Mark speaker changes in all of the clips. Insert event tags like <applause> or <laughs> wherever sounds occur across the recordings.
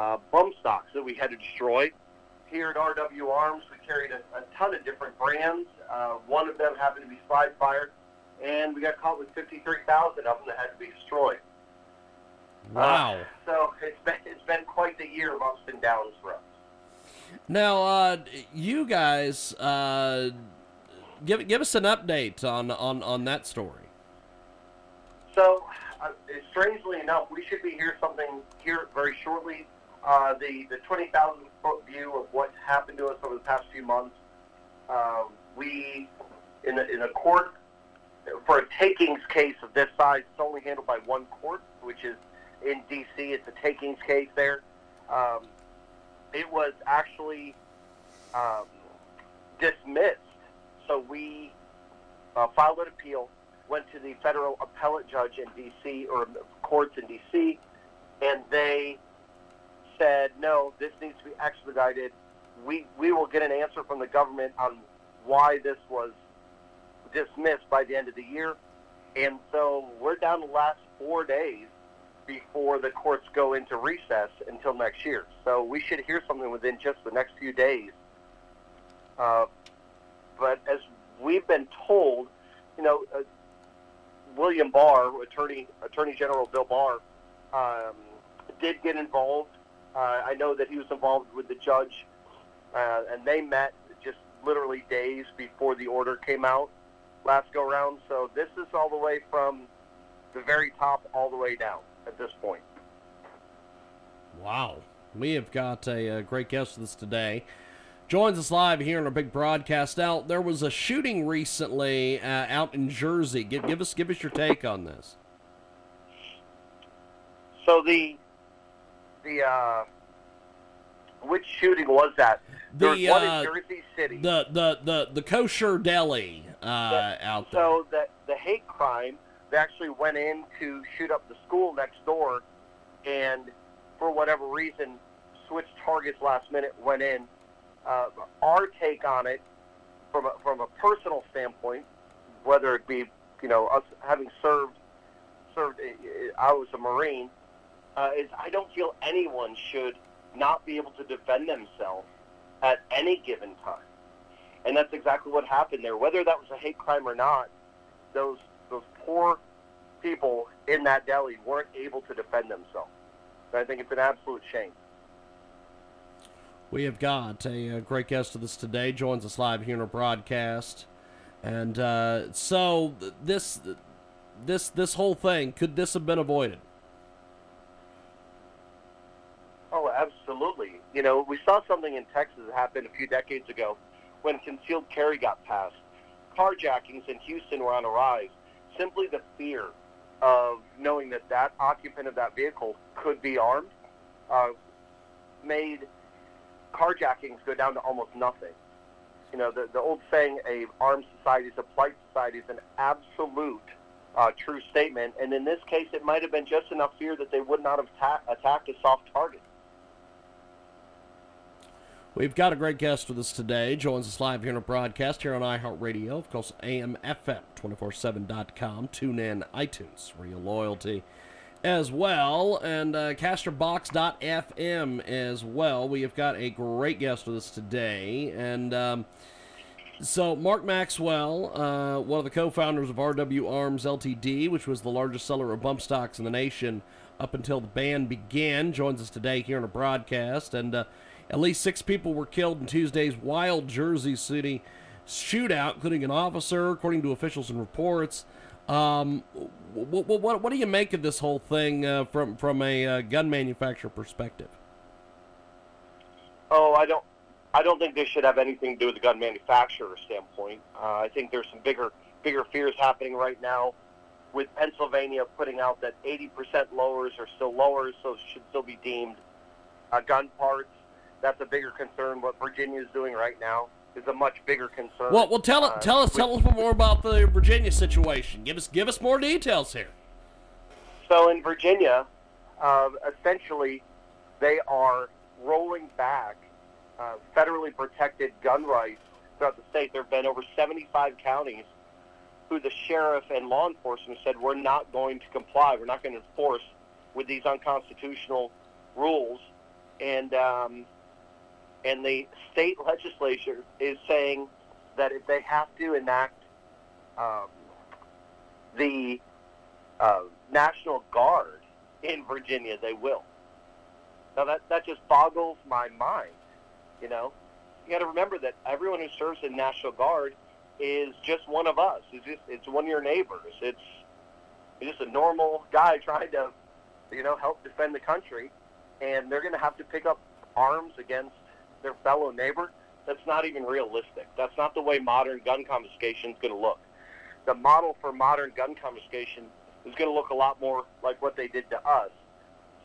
Speaker 1: Uh, bump stocks that we had to destroy here at RW Arms, we carried a, a ton of different brands. Uh, one of them happened to be Slide Fire, and we got caught with 53,000 of them that had to be destroyed.
Speaker 2: Wow.
Speaker 1: Uh, so it's been it's been quite the year of ups and downs for us.
Speaker 2: Now, uh, you guys, uh, give give us an update on on on that story.
Speaker 1: So, uh, strangely enough, we should be here something here very shortly. Uh, the the 20,000 foot view of what's happened to us over the past few months. Uh, we in a, in a court for a takings case of this size, it's only handled by one court, which is in D.C. It's a takings case there. Um, it was actually um, dismissed. So we uh, filed an appeal, went to the federal appellate judge in D.C. or courts in D.C., and they said, no, this needs to be expedited. We, we will get an answer from the government on why this was dismissed by the end of the year. And so we're down the last four days before the courts go into recess until next year. So we should hear something within just the next few days. Uh, but as we've been told, you know, uh, William Barr, Attorney Attorney General Bill Barr, um, did get involved. Uh, I know that he was involved with the judge, uh, and they met just literally days before the order came out last go round. So this is all the way from the very top all the way down at this point.
Speaker 2: Wow. We have got a, a great guest with us today. Joins us live here in our big broadcast. out. there was a shooting recently uh, out in Jersey. Give, give us give us your take on this.
Speaker 1: So the the uh, which shooting was that? There
Speaker 2: The,
Speaker 1: was
Speaker 2: uh,
Speaker 1: in Jersey City.
Speaker 2: The the the the kosher deli uh,
Speaker 1: That-
Speaker 2: out there.
Speaker 1: So that the hate crime, they actually went in to shoot up the school next door, and for whatever reason, switched targets last minute. Went in. Uh, our take on it, from a, from a personal standpoint, whether it be you know us having served served, I was a Marine, uh, is I don't feel anyone should not be able to defend themselves at any given time. And that's exactly what happened there. Whether that was a hate crime or not, those those poor people in that deli weren't able to defend themselves. And I think it's an absolute shame.
Speaker 2: We have got a, uh great guest with us today. Joins us live here in our broadcast, and uh, so th- this this this whole thing could this have been avoided?
Speaker 1: Oh, absolutely. You know, we saw something in Texas that happened a few decades ago when concealed carry got passed. Carjackings in Houston were on a rise. Simply the fear of knowing that that occupant of that vehicle could be armed uh, made carjackings go down to almost nothing. You know, the, the old saying, a armed society is a polite society, is an absolute uh, true statement. And in this case, it might have been just enough fear that they would not have ta- attacked a soft target.
Speaker 2: We've got a great guest with us today. Joins us live here in a broadcast here on iHeartRadio, of course, AMFM 247.com, tune in, iTunes, Real Loyalty as well, and uh, castbox.fm as well. We have got a great guest with us today, and um, so Mark Maxwell, uh, one of the co-founders of RW Arms Ltd., which was the largest seller of bump stocks in the nation up until the ban began, joins us today here on a broadcast, and uh, at least six people were killed in Tuesday's wild Jersey City shootout, including an officer, according to officials and reports. Um, what, what, what do you make of this whole thing uh, from from a uh, gun manufacturer perspective?
Speaker 1: Oh, I don't. I don't think this should have anything to do with the gun manufacturer standpoint. Uh, I think there's some bigger, bigger fears happening right now with Pennsylvania putting out that 80% lowers are still lowers, so should still be deemed uh, gun parts. That's a bigger concern. What Virginia is doing right now is a much bigger concern.
Speaker 2: Well, well, tell
Speaker 1: Uh,
Speaker 2: tell us tell us more about the Virginia situation. Give us give us more details here.
Speaker 1: So in Virginia, uh, essentially, they are rolling back uh, federally protected gun rights throughout the state. There have been over 75 counties who the sheriff and law enforcement said we're not going to comply. We're not going to enforce with these unconstitutional rules, and um, and the state legislature is saying that if they have to enact um, the uh, National Guard in Virginia, they will. Now that that just boggles my mind. You know, you got to remember that everyone who serves in National Guard is just one of us. It's just it's one of your neighbors. It's it's just a normal guy <laughs> trying to, you know, help defend the country, and they're going to have to pick up arms against their fellow neighbor. That's not even realistic. That's not the way modern gun confiscation is going to look. The model for modern gun confiscation is going to look a lot more like what they did to us,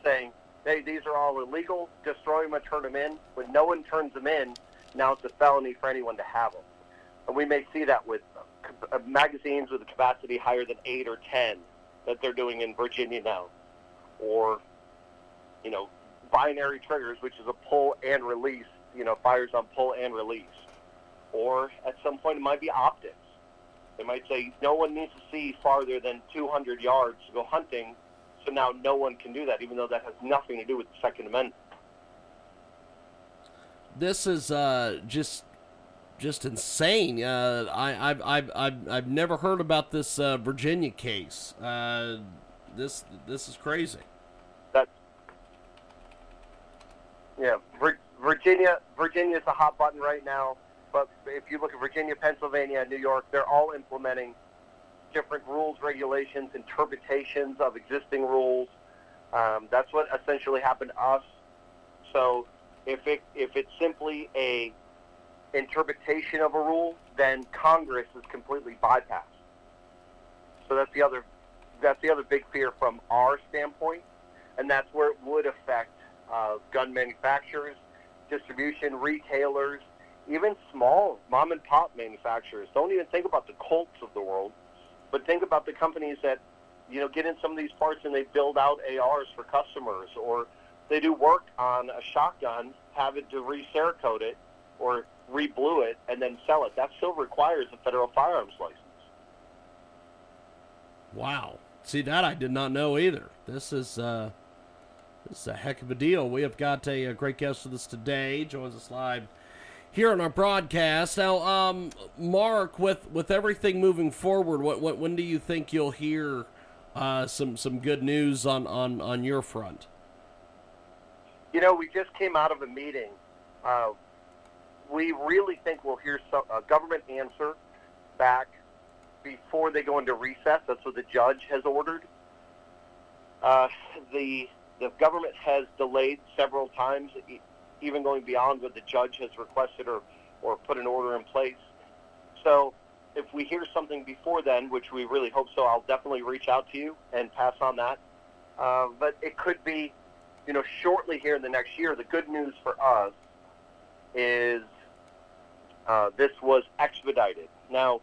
Speaker 1: saying, hey, these are all illegal, destroy them and turn them in. When no one turns them in, now it's a felony for anyone to have them. And we may see that with uh, magazines with a capacity higher than 8 or 10 that they're doing in Virginia now. Or, you know, binary triggers, which is a pull and release, you know, fires on pull and release. Or at some point it might be optics. They might say no one needs to see farther than 200 yards to go hunting, so now no one can do that, even though that has nothing to do with the Second Amendment.
Speaker 2: This is uh, just just insane. Uh, I, I've, I've, I've, I've never heard about this uh, Virginia case. Uh, this this is crazy.
Speaker 1: That, yeah, Virginia, Virginia is a hot button right now. But if you look at Virginia, Pennsylvania, and New York, they're all implementing different rules, regulations, interpretations of existing rules. Um, that's what essentially happened to us. So if it if it's simply a interpretation of a rule, then Congress is completely bypassed. So that's the other that's the other big fear from our standpoint, and that's where it would affect uh, gun manufacturers, distribution, retailers, even small mom and pop manufacturers. Don't even think about the Colts of the world, but think about the companies that you know get in some of these parts and they build out ARs for customers, or they do work on a shotgun, have it to re-cerakote it or re-blue it and then sell it. That still requires a federal firearms license.
Speaker 2: Wow. See that I did not know either. This is uh, this is a heck of a deal. We have got a, a great guest with us today. Joins us live here on our broadcast. Now, um, Mark, with with everything moving forward, what, what when do you think you'll hear uh, some some good news on, on, on your front?
Speaker 1: You know, we just came out of a meeting. Uh, we really think we'll hear some, a government answer back before they go into recess. That's what the judge has ordered. Uh, the the government has delayed several times, even going beyond what the judge has requested or, or put an order in place. So if we hear something before then, which we really hope so, I'll definitely reach out to you and pass on that. Uh, but it could be, you know, shortly here in the next year. The good news for us is uh, this was expedited. Now,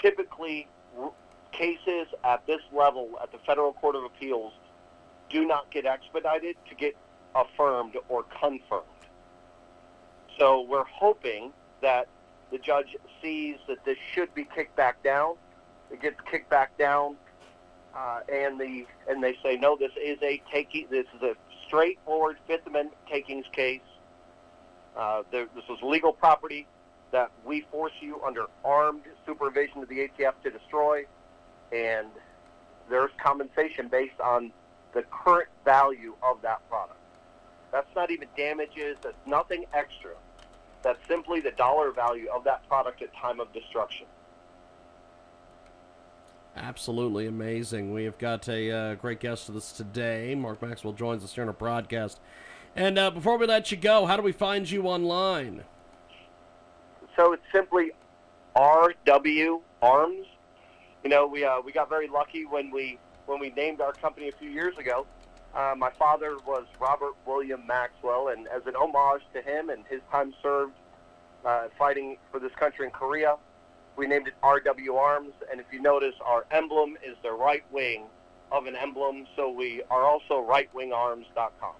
Speaker 1: typically, r- cases at this level at the Federal Court of Appeals do not get expedited to get affirmed or confirmed. So we're hoping that the judge sees that this should be kicked back down. It gets kicked back down, uh, and the and they say no, this is a taking. This is a straightforward Fifth Amendment takings case. Uh, there, this was legal property that we force you under armed supervision of the ATF to destroy, and there's compensation based on the current value of that product. That's not even damages. That's nothing extra. That's simply the dollar value of that product at time of destruction.
Speaker 2: Absolutely amazing. We have got a uh, great guest with us today. Mark Maxwell joins us here on our broadcast. And uh, before we let you go, how do we find you online?
Speaker 1: So it's simply RW Arms, You know, we uh, we got very lucky when we when we named our company a few years ago. Uh, my father was Robert William Maxwell, and as an homage to him and his time served uh, fighting for this country in Korea, we named it RW Arms. And if you notice, our emblem is the right wing of an emblem, so we are also rightwingarms.com.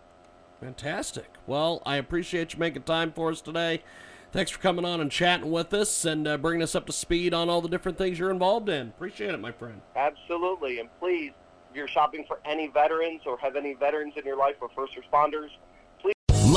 Speaker 2: Fantastic. Well, I appreciate you making time for us today. Thanks for coming on and chatting with us and uh, bringing us up to speed on all the different things you're involved in. Appreciate it, my friend.
Speaker 1: Absolutely. And please, if you're shopping for any veterans or have any veterans in your life or first responders.